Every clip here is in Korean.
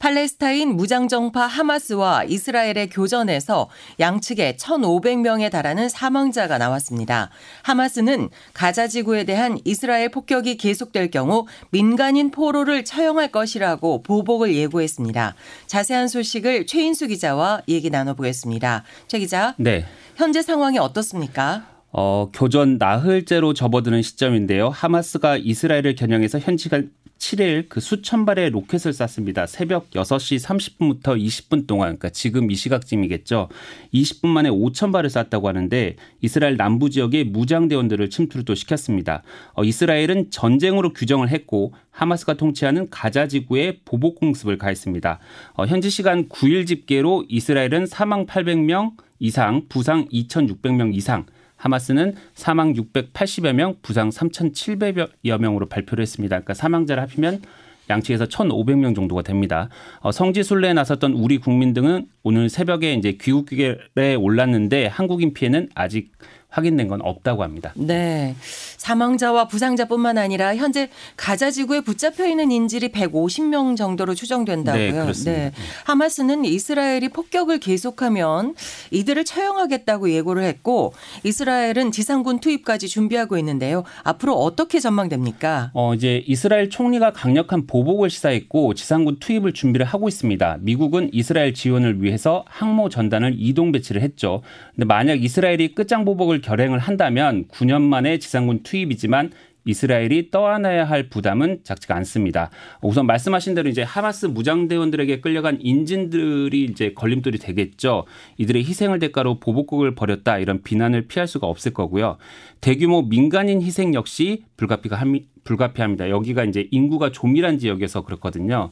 팔레스타인 무장정파 하마스와 이스라엘의 교전에서 양측에 1,500명에 달하는 사망자가 나왔습니다. 하마스는 가자 지구에 대한 이스라엘 폭격이 계속될 경우 민간인 포로를 처형할 것이라고 보복을 예고했습니다. 자세한 소식을 최인수 기자와 얘기 나눠보겠습니다. 최 기자. 네. 현재 상황이 어떻습니까? 어, 교전 나흘째로 접어드는 시점인데요. 하마스가 이스라엘을 겨냥해서 현 시간 7일 그 수천 발의 로켓을 쐈습니다. 새벽 6시 30분부터 20분 동안, 그러니까 지금 이 시각쯤이겠죠. 20분 만에 5천 발을 쐈다고 하는데 이스라엘 남부 지역의 무장대원들을 침투를 또 시켰습니다. 어, 이스라엘은 전쟁으로 규정을 했고 하마스가 통치하는 가자 지구에 보복 공습을 가했습니다. 어, 현지 시간 9일 집계로 이스라엘은 사망 800명 이상, 부상 2,600명 이상, 하마스는 사망 680여 명, 부상 3,700여 명으로 발표를 했습니다. 그러니까 사망자를 합치면 양측에서 1,500명 정도가 됩니다. 어, 성지 순례에 나섰던 우리 국민 등은 오늘 새벽에 이제 귀국길에 올랐는데 한국인 피해는 아직 확인된 건 없다고 합니다. 네. 사망자와 부상자뿐만 아니라 현재 가자 지구에 붙잡혀 있는 인질이 150명 정도로 추정된다고요. 네, 그렇습니다. 네. 하마스는 이스라엘이 폭격을 계속하면 이들을 처형하겠다고 예고를 했고 이스라엘은 지상군 투입까지 준비하고 있는데요. 앞으로 어떻게 전망됩니까? 어, 이제 이스라엘 총리가 강력한 보복을 시사했고 지상군 투입을 준비를 하고 있습니다. 미국은 이스라엘 지원을 위해서 항모 전단을 이동 배치를 했죠. 근데 만약 이스라엘이 끝장 보복을 결행을 한다면 9년 만에 지상군 투입이지만 이스라엘이 떠안아야 할 부담은 작지가 않습니다. 우선 말씀하신 대로 이제 하마스 무장대원들에게 끌려간 인진들이 이제 걸림돌이 되겠죠. 이들의 희생을 대가로 보복국을 벌였다 이런 비난을 피할 수가 없을 거고요. 대규모 민간인 희생 역시 불가피합니다. 여기가 이제 인구가 조밀한 지역에서 그렇거든요.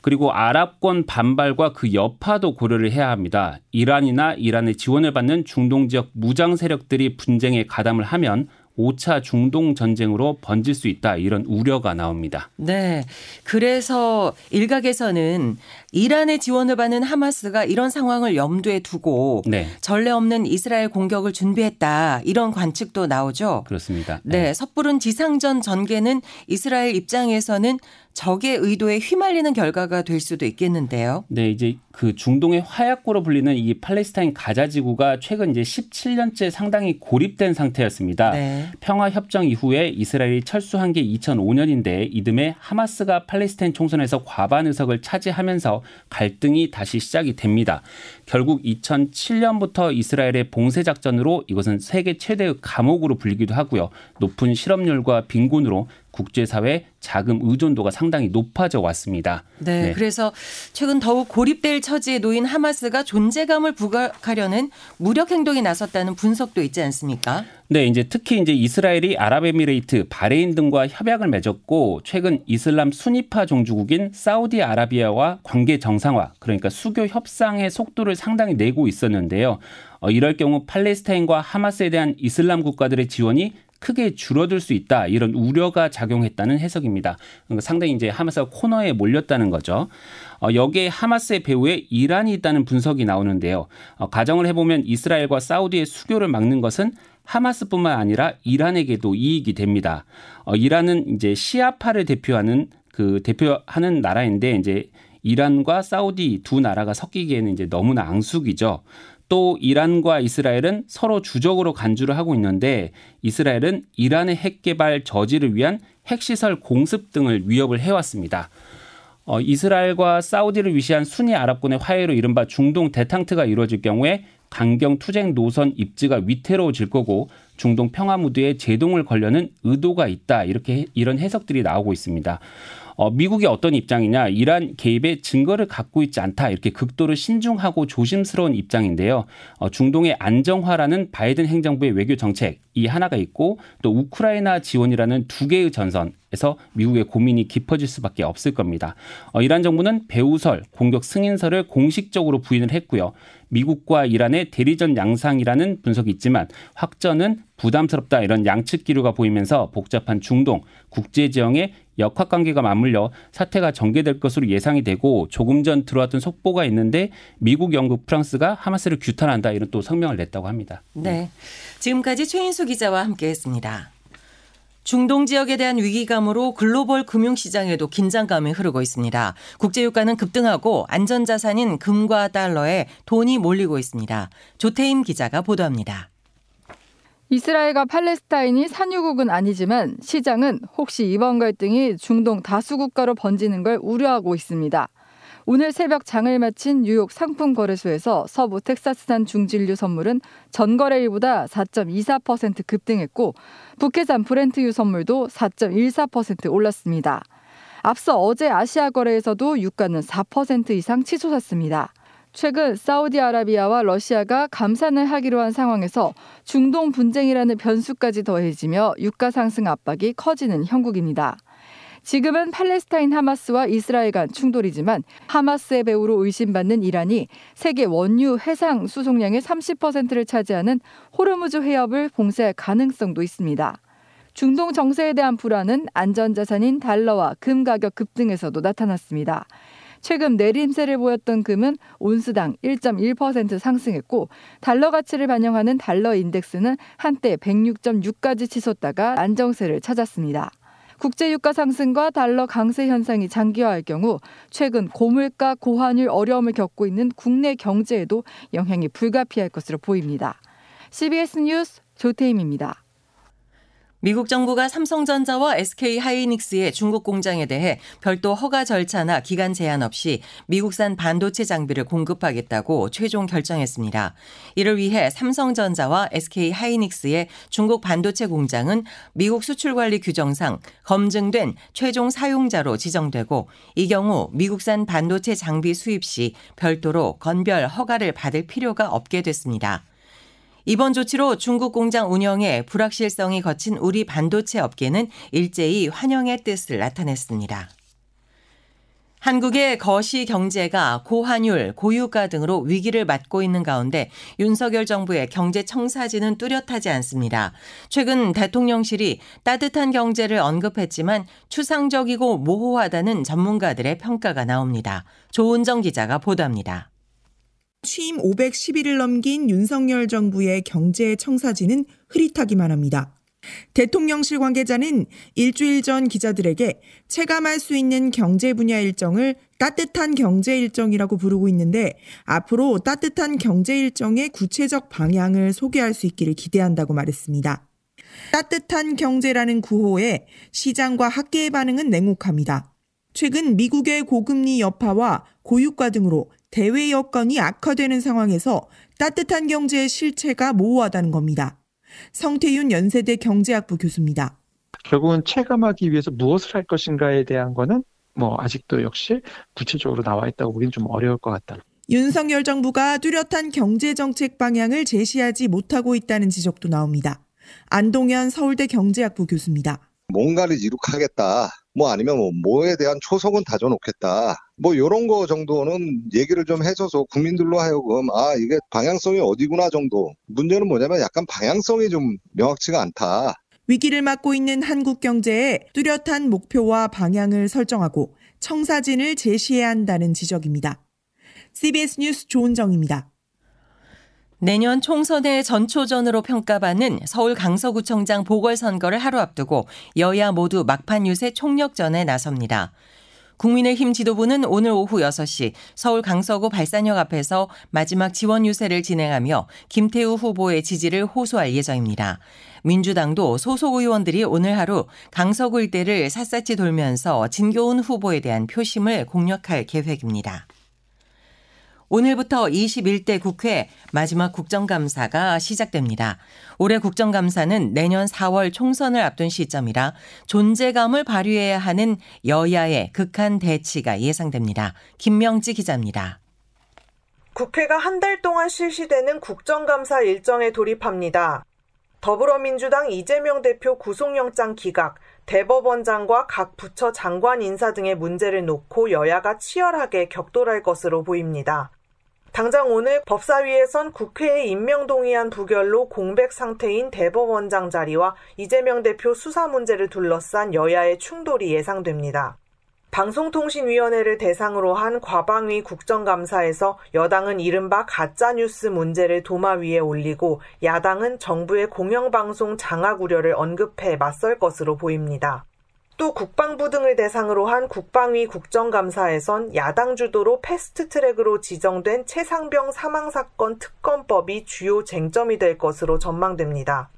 그리고 아랍권 반발과 그 여파도 고려를 해야 합니다. 이란이나 이란의 지원을 받는 중동 지역 무장 세력들이 분쟁에 가담을 하면 5차 중동 전쟁으로 번질 수 있다 이런 우려가 나옵니다. 네. 그래서 일각에서는 이란의 지원을 받는 하마스가 이런 상황을 염두에 두고 네. 전례 없는 이스라엘 공격을 준비했다 이런 관측도 나오죠. 그렇습니다. 네. 네. 섣부른 지상전 전개는 이스라엘 입장에서는 적의 의도에 휘말리는 결과가 될 수도 있겠는데요. 네, 이제 그 중동의 화약고로 불리는 이 팔레스타인 가자 지구가 최근 이제 17년째 상당히 고립된 상태였습니다. 네. 평화 협정 이후에 이스라엘이 철수한 게 2005년인데 이듬해 하마스가 팔레스타인 총선에서 과반 의석을 차지하면서 갈등이 다시 시작이 됩니다. 결국 2007년부터 이스라엘의 봉쇄 작전으로 이것은 세계 최대의 감옥으로 불리기도 하고요. 높은 실업률과 빈곤으로 국제사회 자금 의존도가 상당히 높아져 왔습니다. 네, 네, 그래서 최근 더욱 고립될 처지에 놓인 하마스가 존재감을 부각하려는 무력 행동에 나섰다는 분석도 있지 않습니까? 네, 이제 특히 이제 이스라엘이 아랍에미레이트, 바레인 등과 협약을 맺었고 최근 이슬람 수니파 종주국인 사우디아라비아와 관계 정상화, 그러니까 수교 협상의 속도를 상당히 내고 있었는데요. 어, 이럴 경우 팔레스타인과 하마스에 대한 이슬람 국가들의 지원이 크게 줄어들 수 있다 이런 우려가 작용했다는 해석입니다. 그러니까 상당히 이제 하마스가 코너에 몰렸다는 거죠. 어, 여기에 하마스의 배후에 이란이 있다는 분석이 나오는데요. 어, 가정을 해보면 이스라엘과 사우디의 수교를 막는 것은 하마스뿐만 아니라 이란에게도 이익이 됩니다. 어, 이란은 이제 시아파를 대표하는 그 대표하는 나라인데 이제 이란과 사우디 두 나라가 섞이기에는 이제 너무나 앙숙이죠. 또 이란과 이스라엘은 서로 주적으로 간주를 하고 있는데 이스라엘은 이란의 핵 개발 저지를 위한 핵시설 공습 등을 위협을 해왔습니다. 어, 이스라엘과 사우디를 위시한 순위 아랍군의 화해로 이른바 중동 대탕트가 이루어질 경우에 강경 투쟁 노선 입지가 위태로워질 거고 중동 평화 무드에 제동을 걸려는 의도가 있다 이렇게 이런 해석들이 나오고 있습니다. 어, 미국이 어떤 입장이냐 이란 개입의 증거를 갖고 있지 않다 이렇게 극도로 신중하고 조심스러운 입장인데요. 어, 중동의 안정화라는 바이든 행정부의 외교 정책 이 하나가 있고 또 우크라이나 지원이라는 두 개의 전선 에서 미국의 고민이 깊어질 수밖에 없을 겁니다. 어, 이란 정부는 배후설 공격 승인설을 공식적으로 부인을 했고요. 미국과 이란의 대리전 양상이라는 분석이 있지만 확전은 부담스럽다 이런 양측 기류가 보이면서 복잡한 중동 국제 지형의 역학 관계가 맞물려 사태가 전개될 것으로 예상이 되고 조금 전 들어왔던 속보가 있는데 미국, 영국, 프랑스가 하마스를 규탄한다 이런 또 성명을 냈다고 합니다. 네. 지금까지 최인수 기자와 함께 했습니다. 중동 지역에 대한 위기감으로 글로벌 금융시장에도 긴장감이 흐르고 있습니다. 국제유가는 급등하고 안전자산인 금과 달러에 돈이 몰리고 있습니다. 조태임 기자가 보도합니다. 이스라엘과 팔레스타인이 산유국은 아니지만 시장은 혹시 이번 갈등이 중동 다수 국가로 번지는 걸 우려하고 있습니다. 오늘 새벽 장을 마친 뉴욕 상품 거래소에서 서부 텍사스산 중진류 선물은 전거래일보다 4.24% 급등했고 북해산 브렌트유 선물도 4.14% 올랐습니다. 앞서 어제 아시아 거래에서도 유가는 4% 이상 치솟았습니다. 최근 사우디아라비아와 러시아가 감산을 하기로 한 상황에서 중동 분쟁이라는 변수까지 더해지며 유가 상승 압박이 커지는 형국입니다. 지금은 팔레스타인 하마스와 이스라엘 간 충돌이지만 하마스의 배후로 의심받는 이란이 세계 원유 해상 수송량의 30%를 차지하는 호르무즈 해협을 봉쇄할 가능성도 있습니다. 중동 정세에 대한 불안은 안전자산인 달러와 금 가격 급등에서도 나타났습니다. 최근 내림세를 보였던 금은 온스당 1.1% 상승했고 달러 가치를 반영하는 달러 인덱스는 한때 106.6까지 치솟다가 안정세를 찾았습니다. 국제유가 상승과 달러 강세 현상이 장기화할 경우 최근 고물가 고환율 어려움을 겪고 있는 국내 경제에도 영향이 불가피할 것으로 보입니다. CBS 뉴스 조태임입니다. 미국 정부가 삼성전자와 SK 하이닉스의 중국 공장에 대해 별도 허가 절차나 기간 제한 없이 미국산 반도체 장비를 공급하겠다고 최종 결정했습니다. 이를 위해 삼성전자와 SK 하이닉스의 중국 반도체 공장은 미국 수출 관리 규정상 검증된 최종 사용자로 지정되고 이 경우 미국산 반도체 장비 수입 시 별도로 건별 허가를 받을 필요가 없게 됐습니다. 이번 조치로 중국 공장 운영에 불확실성이 거친 우리 반도체 업계는 일제히 환영의 뜻을 나타냈습니다. 한국의 거시 경제가 고환율, 고유가 등으로 위기를 맞고 있는 가운데 윤석열 정부의 경제 청사진은 뚜렷하지 않습니다. 최근 대통령실이 따뜻한 경제를 언급했지만 추상적이고 모호하다는 전문가들의 평가가 나옵니다. 조은정 기자가 보도합니다. 취임 510일을 넘긴 윤석열 정부의 경제 청사진은 흐릿하기만 합니다. 대통령실 관계자는 일주일 전 기자들에게 체감할 수 있는 경제 분야 일정을 따뜻한 경제 일정이라고 부르고 있는데 앞으로 따뜻한 경제 일정의 구체적 방향을 소개할 수 있기를 기대한다고 말했습니다. 따뜻한 경제라는 구호에 시장과 학계의 반응은 냉혹합니다. 최근 미국의 고금리 여파와 고유가 등으로 대외 여건이 악화되는 상황에서 따뜻한 경제의 실체가 모호하다는 겁니다. 성태윤 연세대 경제학부 교수입니다. 결국은 체감하기 위해서 무엇을 할 것인가에 대한 거는 뭐 아직도 역시 구체적으로 나와 있다고 보기는 좀 어려울 것 같다. 윤석열 정부가 뚜렷한 경제 정책 방향을 제시하지 못하고 있다는 지적도 나옵니다. 안동현 서울대 경제학부 교수입니다. 뭔가를 이룩하겠다. 뭐 아니면 뭐 뭐에 대한 초석은 다져놓겠다. 뭐 요런 거 정도는 얘기를 좀 해줘서 국민들로 하여금 아 이게 방향성이 어디구나 정도. 문제는 뭐냐면 약간 방향성이 좀 명확치가 않다. 위기를 맞고 있는 한국 경제에 뚜렷한 목표와 방향을 설정하고 청사진을 제시해야 한다는 지적입니다. CBS 뉴스 조은정입니다. 내년 총선의 전초전으로 평가받는 서울 강서구청장 보궐선거를 하루 앞두고 여야 모두 막판 유세 총력전에 나섭니다. 국민의힘 지도부는 오늘 오후 6시 서울 강서구 발산역 앞에서 마지막 지원 유세를 진행하며 김태우 후보의 지지를 호소할 예정입니다. 민주당도 소속 의원들이 오늘 하루 강서구 일대를 샅샅이 돌면서 진교훈 후보에 대한 표심을 공략할 계획입니다. 오늘부터 21대 국회 마지막 국정감사가 시작됩니다. 올해 국정감사는 내년 4월 총선을 앞둔 시점이라 존재감을 발휘해야 하는 여야의 극한 대치가 예상됩니다. 김명지 기자입니다. 국회가 한 달 동안 실시되는 국정감사 일정에 돌입합니다. 더불어민주당 이재명 대표 구속영장 기각, 대법원장과 각 부처 장관 인사 등의 문제를 놓고 여야가 치열하게 격돌할 것으로 보입니다. 당장 오늘 법사위에선 국회에 임명 동의안 부결로 공백 상태인 대법원장 자리와 이재명 대표 수사 문제를 둘러싼 여야의 충돌이 예상됩니다. 방송통신위원회를 대상으로 한 과방위 국정감사에서 여당은 이른바 가짜뉴스 문제를 도마 위에 올리고 야당은 정부의 공영방송 장악 우려를 언급해 맞설 것으로 보입니다. 또 국방부 등을 대상으로 한 국방위 국정감사에선 야당 주도로 패스트 트랙으로 지정된 채상병 사망 사건 특검법이 주요 쟁점이 될 것으로 전망됩니다.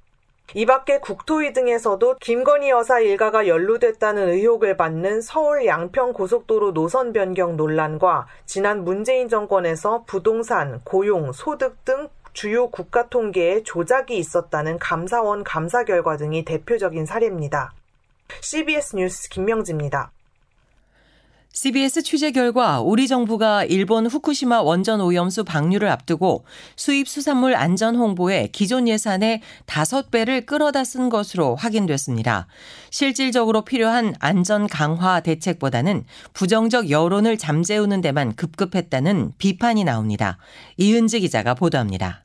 이 밖에 국토위 등에서도 김건희 여사 일가가 연루됐다는 의혹을 받는 서울 양평 고속도로 노선 변경 논란과 지난 문재인 정권에서 부동산, 고용, 소득 등 주요 국가 통계에 조작이 있었다는 감사원 감사 결과 등이 대표적인 사례입니다. CBS 뉴스 김명지입니다. CBS 취재 결과 우리 정부가 일본 후쿠시마 원전 오염수 방류를 앞두고 수입 수산물 안전 홍보에 기존 예산의 5배를 끌어다 쓴 것으로 확인됐습니다. 실질적으로 필요한 안전 강화 대책보다는 부정적 여론을 잠재우는 데만 급급했다는 비판이 나옵니다. 이은지 기자가 보도합니다.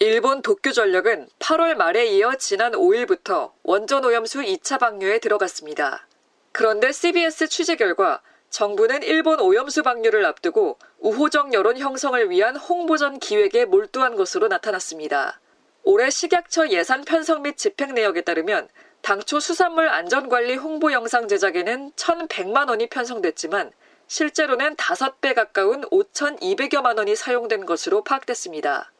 일본 도쿄 전력은 8월 말에 이어 지난 5일부터 원전 오염수 2차 방류에 들어갔습니다. 그런데 CBS 취재 결과 정부는 일본 오염수 방류를 앞두고 우호적 여론 형성을 위한 홍보전 기획에 몰두한 것으로 나타났습니다. 올해 식약처 예산 편성 및 집행 내역에 따르면 당초 수산물 안전관리 홍보 영상 제작에는 1,100만 원이 편성됐지만 실제로는 5배 가까운 5,200여만 원이 사용된 것으로 파악됐습니다.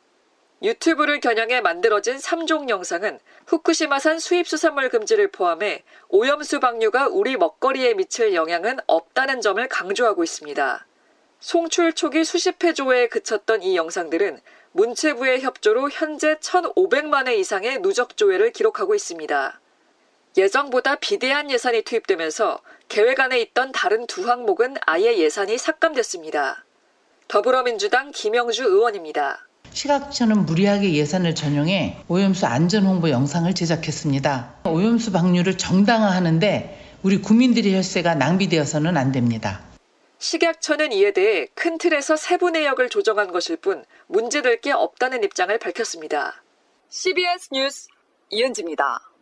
유튜브를 겨냥해 만들어진 3종 영상은 후쿠시마산 수입수산물 금지를 포함해 오염수 방류가 우리 먹거리에 미칠 영향은 없다는 점을 강조하고 있습니다. 송출 초기 수십 회 조회에 그쳤던 이 영상들은 문체부의 협조로 현재 1,500만 회 이상의 누적 조회를 기록하고 있습니다. 예정보다 비대한 예산이 투입되면서 계획 안에 있던 다른 두 항목은 아예 예산이 삭감됐습니다. 더불어민주당 김영주 의원입니다. 시각처는 무리하게 예산을 전용해 오염수 안전 홍보 영상을 제작했습니다. 오염수 방류를 정당화하는데 우리 국민들의 혈세가 낭비되어서는 안 됩니다. 식약처는 이에 대해 큰 틀에서 세부 내역을 조정한 것일 뿐 문제될 게 없다는 입장을 밝혔습니다. CBS 뉴스 이은지입니다.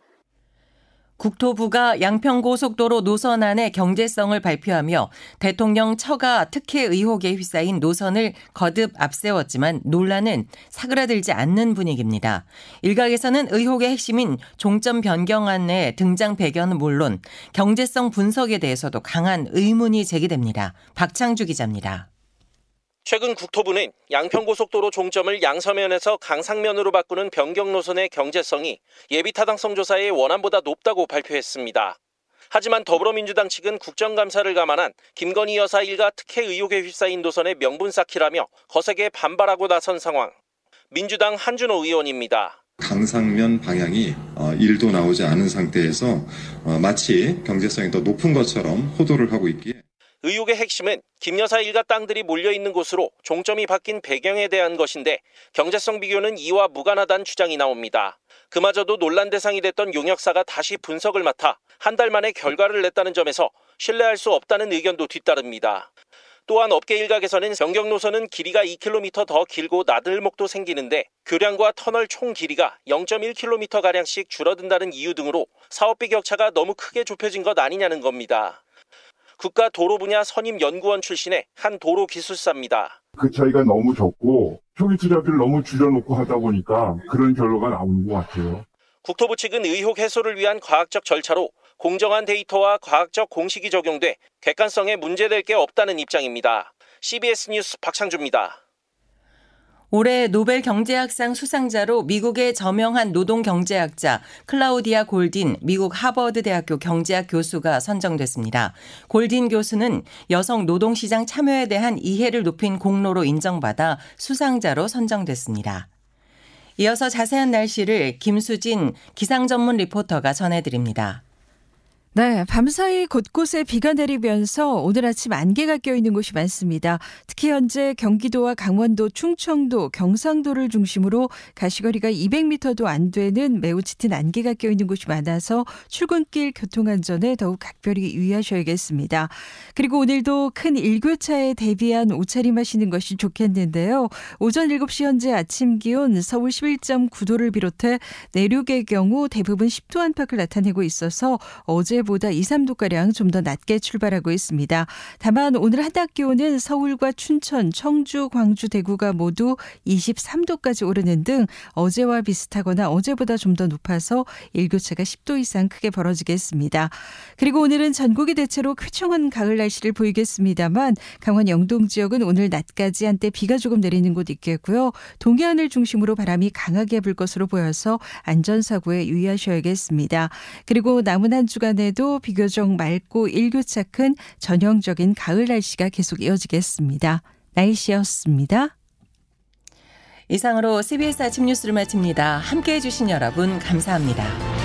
국토부가 양평고속도로 노선 안의 경제성을 발표하며 대통령 처가 특혜 의혹에 휩싸인 노선을 거듭 앞세웠지만 논란은 사그라들지 않는 분위기입니다. 일각에서는 의혹의 핵심인 종점 변경안의 등장 배경은 물론 경제성 분석에 대해서도 강한 의문이 제기됩니다. 박창주 기자입니다. 최근 국토부는 양평고속도로 종점을 양서면에서 강상면으로 바꾸는 변경 노선의 경제성이 예비 타당성 조사의 원안보다 높다고 발표했습니다. 하지만 더불어민주당 측은 국정감사를 감안한 김건희 여사 일가 특혜 의혹에 휩싸인 노선의 명분 쌓기라며 거세게 반발하고 나선 상황. 민주당 한준호 의원입니다. 강상면 방향이 1도 어, 나오지 않은 상태에서 어, 마치 경제성이 더 높은 것처럼 호도를 하고 있기에 의혹의 핵심은 김 여사 일가 땅들이 몰려 있는 곳으로 종점이 바뀐 배경에 대한 것인데 경제성 비교는 이와 무관하다는 주장이 나옵니다. 그마저도 논란 대상이 됐던 용역사가 다시 분석을 맡아 한 달 만에 결과를 냈다는 점에서 신뢰할 수 없다는 의견도 뒤따릅니다. 또한 업계 일각에서는 변경 노선은 길이가 2km 더 길고 나들목도 생기는데 교량과 터널 총 길이가 0.1km가량씩 줄어든다는 이유 등으로 사업비 격차가 너무 크게 좁혀진 것 아니냐는 겁니다. 국가 도로 분야 선임 연구원 출신의 한 도로 기술사입니다. 그 차이가 너무 적고 초기 투자비를 너무 줄여놓고 하다 보니까 그런 결과가 나오는 것 같아요. 국토부 측은 의혹 해소를 위한 과학적 절차로 공정한 데이터와 과학적 공식이 적용돼 객관성에 문제될 게 없다는 입장입니다. CBS 뉴스 박창주입니다. 올해 노벨 경제학상 수상자로 미국의 저명한 노동 경제학자 클라우디아 골딘 미국 하버드 대학교 경제학 교수가 선정됐습니다. 골딘 교수는 여성 노동 시장 참여에 대한 이해를 높인 공로로 인정받아 수상자로 선정됐습니다. 이어서 자세한 날씨를 김수진 기상 전문 리포터가 전해드립니다. 네, 밤사이 곳곳에 비가 내리면서 오늘 아침 안개가 껴있는 곳이 많습니다. 특히 현재 경기도와 강원도, 충청도, 경상도를 중심으로 가시거리가 200m도 안 되는 매우 짙은 안개가 껴있는 곳이 많아서 출근길 교통안전에 더욱 각별히 유의하셔야겠습니다. 그리고 오늘도 큰 일교차에 대비한 옷차림 하시는 것이 좋겠는데요. 오전 7시 현재 아침 기온 서울 11.9도를 비롯해 내륙의 경우 대부분 10도 안팎을 나타내고 있어서 어제 어제보다 2, 3도가량 좀 더 낮게 출발하고 있습니다. 다만 오늘 한낮 기온은 서울과 춘천, 청주, 광주, 대구가 모두 23도까지 오르는 등 어제와 비슷하거나 어제보다 좀 더 높아서 일교차가 10도 이상 크게 벌어지겠습니다. 그리고 오늘은 전국이 대체로 쾌청한 가을 날씨를 보이겠습니다만 강원 영동 지역은 오늘 낮까지 한때 비가 조금 내리는 곳 있겠고요. 동해안을 중심으로 바람이 강하게 불 것으로 보여서 안전사고에 유의하셔야겠습니다. 그리고 남은 한 주간에 내일도 비교적 맑고 일교차 큰 전형적인 가을 날씨가 계속 이어지겠습니다. 날씨였습니다. 이상으로 CBS 아침 뉴스를 마칩니다. 함께 해 주신 여러분 감사합니다.